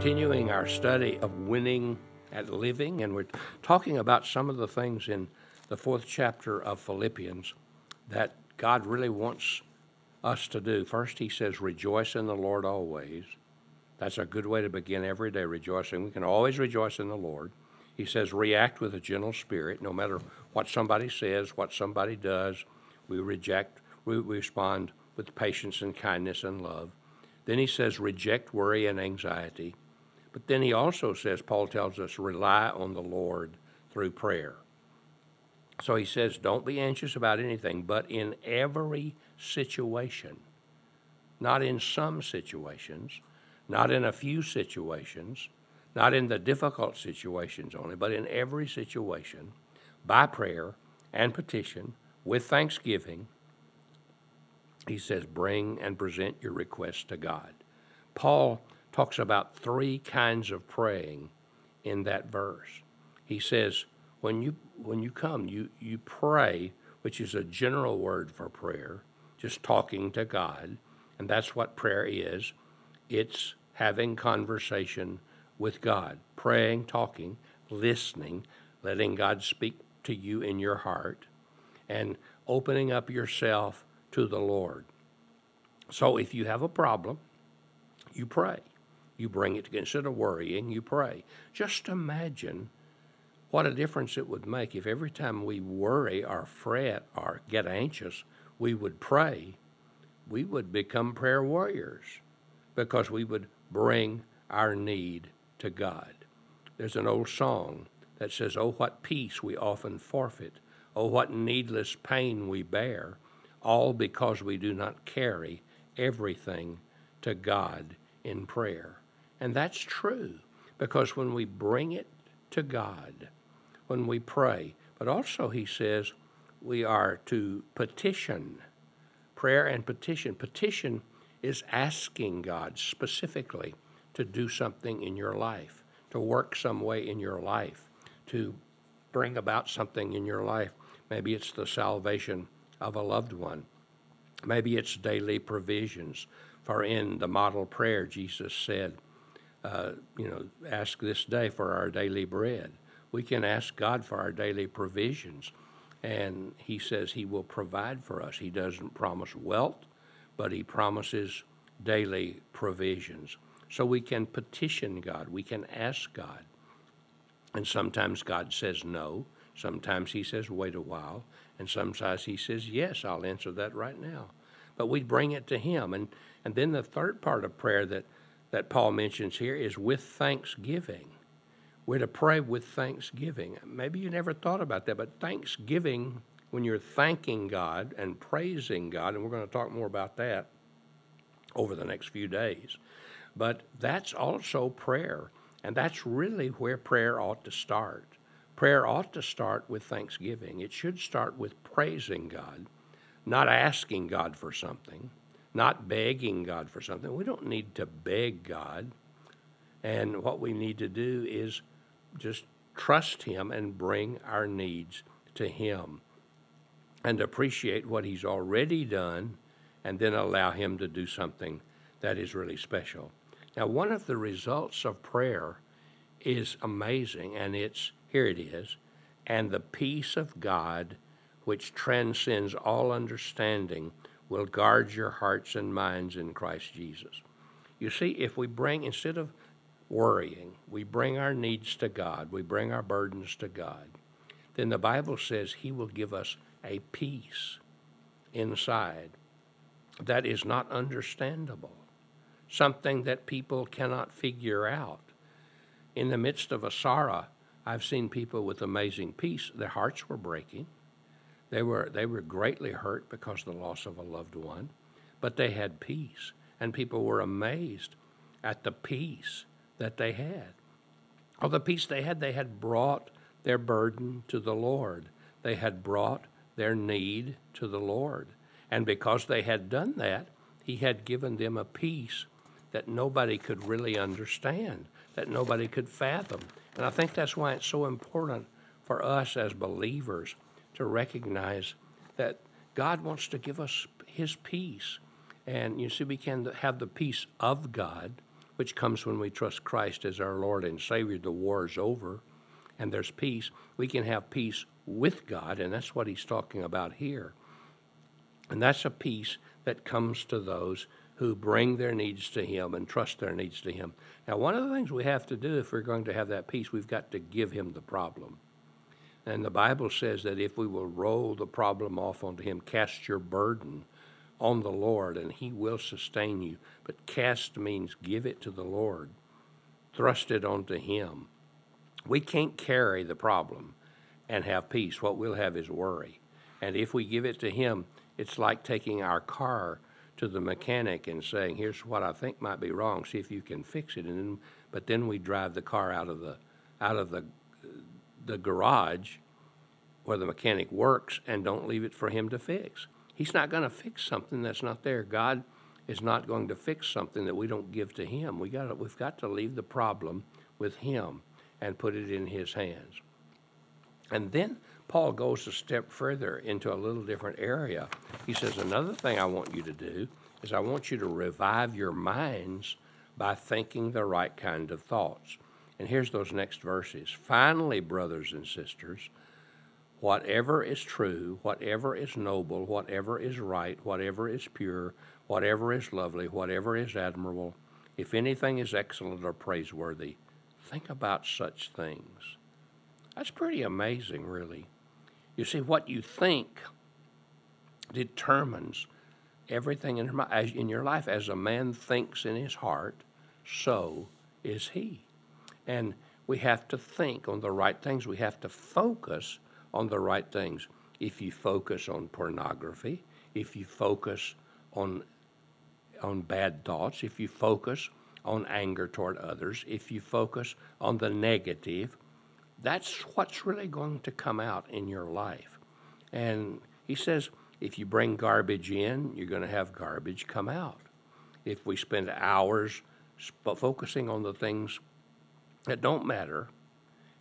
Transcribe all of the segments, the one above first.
continuing our study of winning at living, and we're talking about some of the things in the fourth chapter of Philippians that God really wants us to do. First, he says, Rejoice in the Lord always. That's a good way to begin every day rejoicing. We can always rejoice in the Lord. He says, React with a gentle spirit, no matter what somebody says, what somebody does. We reject, we respond with patience and kindness and love. Then he says, Reject worry and anxiety. But then he also says, Paul tells us, rely on the Lord through prayer. So he says, don't be anxious about anything, but in every situation, not in some situations, not in a few situations, not in the difficult situations only, but in every situation, by prayer and petition, with thanksgiving, he says, bring and present your requests to God. Paul talks about three kinds of praying in that verse. He says, when you when you come, you you pray, which is a general word for prayer, just talking to God, and that's what prayer is. It's having conversation with God, praying, talking, listening, letting God speak to you in your heart, and opening up yourself to the Lord. So if you have a problem, you pray. You bring it instead of worrying, you pray. Just imagine what a difference it would make if every time we worry or fret or get anxious, we would pray. We would become prayer warriors because we would bring our need to God. There's an old song that says, Oh, what peace we often forfeit. Oh, what needless pain we bear, all because we do not carry everything to God in prayer. And that's true because when we bring it to God, when we pray, but also he says we are to petition. Prayer and petition. Petition is asking God specifically to do something in your life, to work some way in your life, to bring about something in your life. Maybe it's the salvation of a loved one. Maybe it's daily provisions. For in the model prayer, Jesus said, uh, you know, ask this day for our daily bread. We can ask God for our daily provisions, and He says He will provide for us. He doesn't promise wealth, but He promises daily provisions. So we can petition God, we can ask God. And sometimes God says no, sometimes He says wait a while, and sometimes He says yes, I'll answer that right now. But we bring it to Him. And, and then the third part of prayer that that Paul mentions here is with thanksgiving. We're to pray with thanksgiving. Maybe you never thought about that, but thanksgiving, when you're thanking God and praising God, and we're going to talk more about that over the next few days, but that's also prayer. And that's really where prayer ought to start. Prayer ought to start with thanksgiving. It should start with praising God, not asking God for something not begging God for something. We don't need to beg God. And what we need to do is just trust Him and bring our needs to Him and appreciate what He's already done and then allow Him to do something that is really special. Now, one of the results of prayer is amazing, and it's here it is, and the peace of God, which transcends all understanding, will guard your hearts and minds in Christ Jesus. You see, if we bring, instead of worrying, we bring our needs to God, we bring our burdens to God, then the Bible says He will give us a peace inside that is not understandable, something that people cannot figure out. In the midst of a sorrow, I've seen people with amazing peace, their hearts were breaking they were, they were greatly hurt because of the loss of a loved one, but they had peace, and people were amazed at the peace that they had. All the peace they had, they had brought their burden to the Lord. They had brought their need to the Lord. And because they had done that, He had given them a peace that nobody could really understand, that nobody could fathom. And I think that's why it's so important for us as believers to recognize that God wants to give us His peace. And you see, we can have the peace of God, which comes when we trust Christ as our Lord and Savior. The war is over and there's peace. We can have peace with God, and that's what he's talking about here. And that's a peace that comes to those who bring their needs to Him and trust their needs to Him. Now, one of the things we have to do if we're going to have that peace, we've got to give Him the problem. And the Bible says that if we will roll the problem off onto Him, cast your burden on the Lord, and He will sustain you. But cast means give it to the Lord, thrust it onto Him. We can't carry the problem and have peace. What we'll have is worry. And if we give it to Him, it's like taking our car to the mechanic and saying, "Here's what I think might be wrong. See if you can fix it." And then, but then we drive the car out of the out of the the garage where the mechanic works and don't leave it for him to fix. He's not going to fix something that's not there. God is not going to fix something that we don't give to him. We got we've got to leave the problem with him and put it in his hands. And then Paul goes a step further into a little different area. He says, Another thing I want you to do is I want you to revive your minds by thinking the right kind of thoughts. And here's those next verses. Finally, brothers and sisters, whatever is true, whatever is noble, whatever is right, whatever is pure, whatever is lovely, whatever is admirable, if anything is excellent or praiseworthy, think about such things. That's pretty amazing, really. You see, what you think determines everything in, your life. As a man thinks in his heart, so is he. And we have to think on the right things. We have to focus on the right things. If you focus on pornography, if you focus on on bad thoughts, if you focus on anger toward others, if you focus on the negative, that's what's really going to come out in your life. And he says, if you bring garbage in, you're going to have garbage come out. If we spend hours focusing on the things that don't matter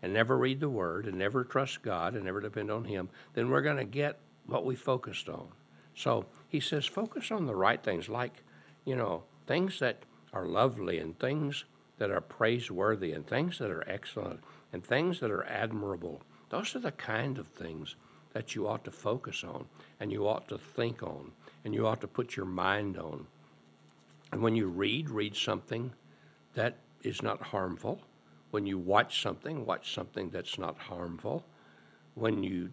and never read the Word and never trust God and never depend on Him, then we're going to get what we focused on. So he says, focus on the right things, like, you know, things that are lovely and things that are praiseworthy and things that are excellent and things that are admirable. Those are the kind of things that you ought to focus on and you ought to think on and you ought to put your mind on. And when you read, read something that is not harmful. When you watch something, watch something that's not harmful. When you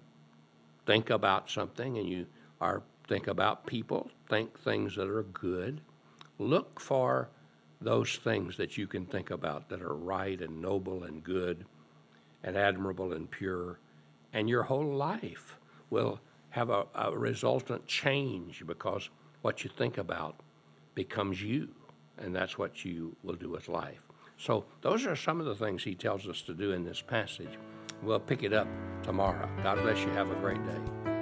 think about something and you are think about people, think things that are good. Look for those things that you can think about that are right and noble and good and admirable and pure, and your whole life will have a, a resultant change because what you think about becomes you, and that's what you will do with life. So, those are some of the things he tells us to do in this passage. We'll pick it up tomorrow. God bless you. Have a great day.